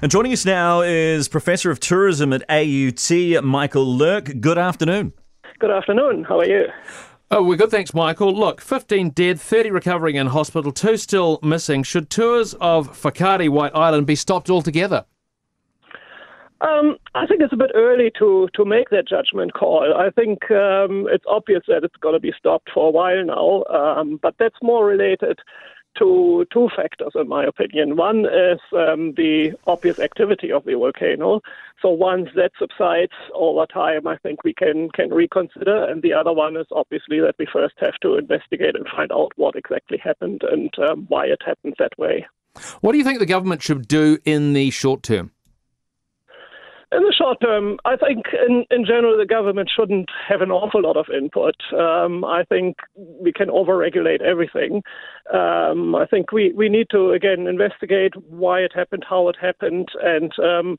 And joining us now is Professor of Tourism at AUT, Michael Lueck. Good afternoon. Good afternoon. How are you? Oh, we're good, thanks, Michael. Look, 15 dead, 30 recovering in hospital, two still missing. Should tours of Whakaari White Island be stopped altogether? Um, I think it's a bit early to, to make that judgment call. I think um, it's obvious that it's going to be stopped for a while now, um, but that's more related to two factors, in my opinion. One is um, the obvious activity of the volcano. So once that subsides over time, I think we can can reconsider. And the other one is obviously that we first have to investigate and find out what exactly happened and um, why it happened that way. What do you think the government should do in the short term? In the short term, I think in, in general the government shouldn't have an awful lot of input. Um, I think we can overregulate everything. Um, I think we, we need to, again, investigate why it happened, how it happened, and um,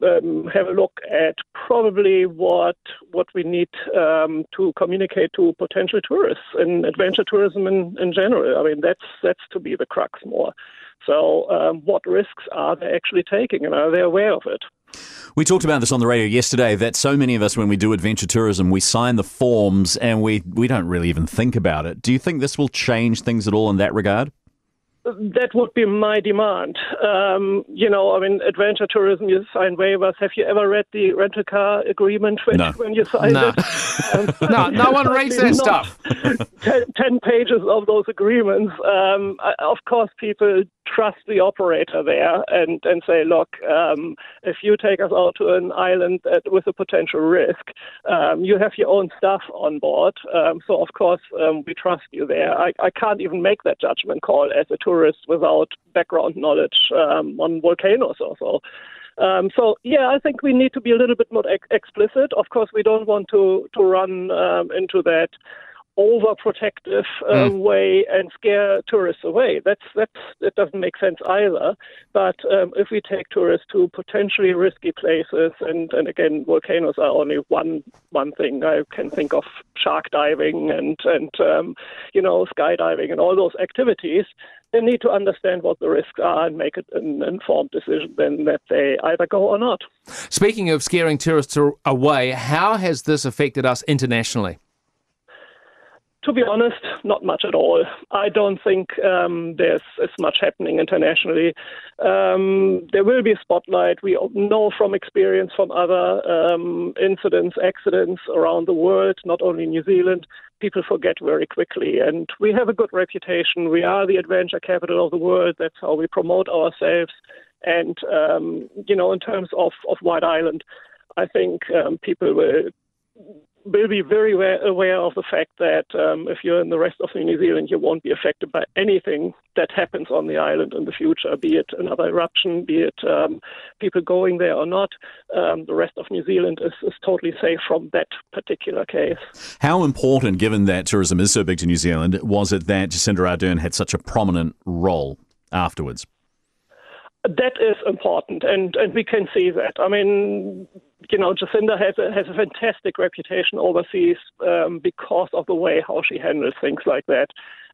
um, have a look at probably what what we need um, to communicate to potential tourists and adventure tourism in, in general. I mean, that's that's to be the crux more. So, um, what risks are they actually taking, and are they aware of it? We talked about this on the radio yesterday that so many of us, when we do adventure tourism, we sign the forms and we, we don't really even think about it. Do you think this will change things at all in that regard? That would be my demand. Um, you know, I mean, adventure tourism, you sign waivers. Have you ever read the rental car agreement when, no. when you sign no. it? No, no one reads that stuff. ten, ten, pages of those agreements. Um, of course, people trust the operator there and, and say, look, um, if you take us out to an island with a potential risk, um, you have your own staff on board. Um, so, of course, um, we trust you there. I, I can't even make that judgment call as a tourist without background knowledge um, on volcanoes or so. Um, so yeah, I think we need to be a little bit more ex- explicit. Of course, we don't want to to run um, into that overprotective um, mm. way and scare tourists away. That's that's that doesn't make sense either. But um, if we take tourists to potentially risky places, and, and again, volcanoes are only one one thing. I can think of shark diving and and um, you know skydiving and all those activities. They need to understand what the risks are and make an informed decision then that they either go or not. Speaking of scaring tourists away, how has this affected us internationally? To be honest, not much at all. I don't think um, there's as much happening internationally. Um, there will be a spotlight. We know from experience from other um, incidents, accidents around the world, not only New Zealand, people forget very quickly. And we have a good reputation. We are the adventure capital of the world. That's how we promote ourselves. And, um, you know, in terms of, of White Island, I think um, people will will be very aware of the fact that um, if you're in the rest of New Zealand, you won't be affected by anything that happens on the island in the future, be it another eruption, be it um, people going there or not. Um, the rest of New Zealand is, is totally safe from that particular case. How important, given that tourism is so big to New Zealand, was it that Jacinda Ardern had such a prominent role afterwards? That is important, and, and we can see that. I mean, you know, Jacinda has a, has a fantastic reputation overseas um, because of the way how she handles things like that.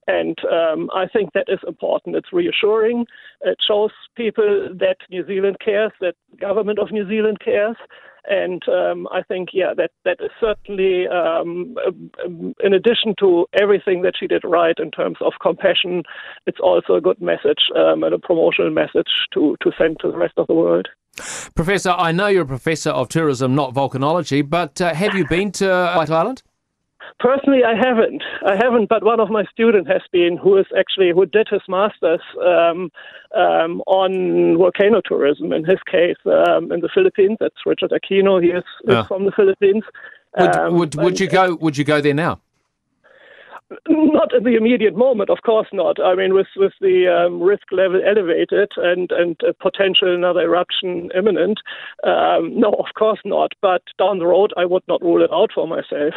And um, I think that is important. It's reassuring. It shows people that New Zealand cares, that government of New Zealand cares. And um, I think, yeah, that, that is certainly, um, in addition to everything that she did right in terms of compassion, it's also a good message um, and a promotional message to, to send to the rest of the world. Professor, I know you're a professor of tourism, not volcanology, but uh, have you been to White Island? Personally, I haven't. I haven't, but one of my students has been, who is actually who did his masters um, um, on volcano tourism. In his case, um, in the Philippines, that's Richard Aquino. He is, is ah. from the Philippines. Would, would, would you go? Would you go there now? Not in the immediate moment, of course not. I mean, with with the um, risk level elevated and and potential another eruption imminent, um, no, of course not. But down the road, I would not rule it out for myself.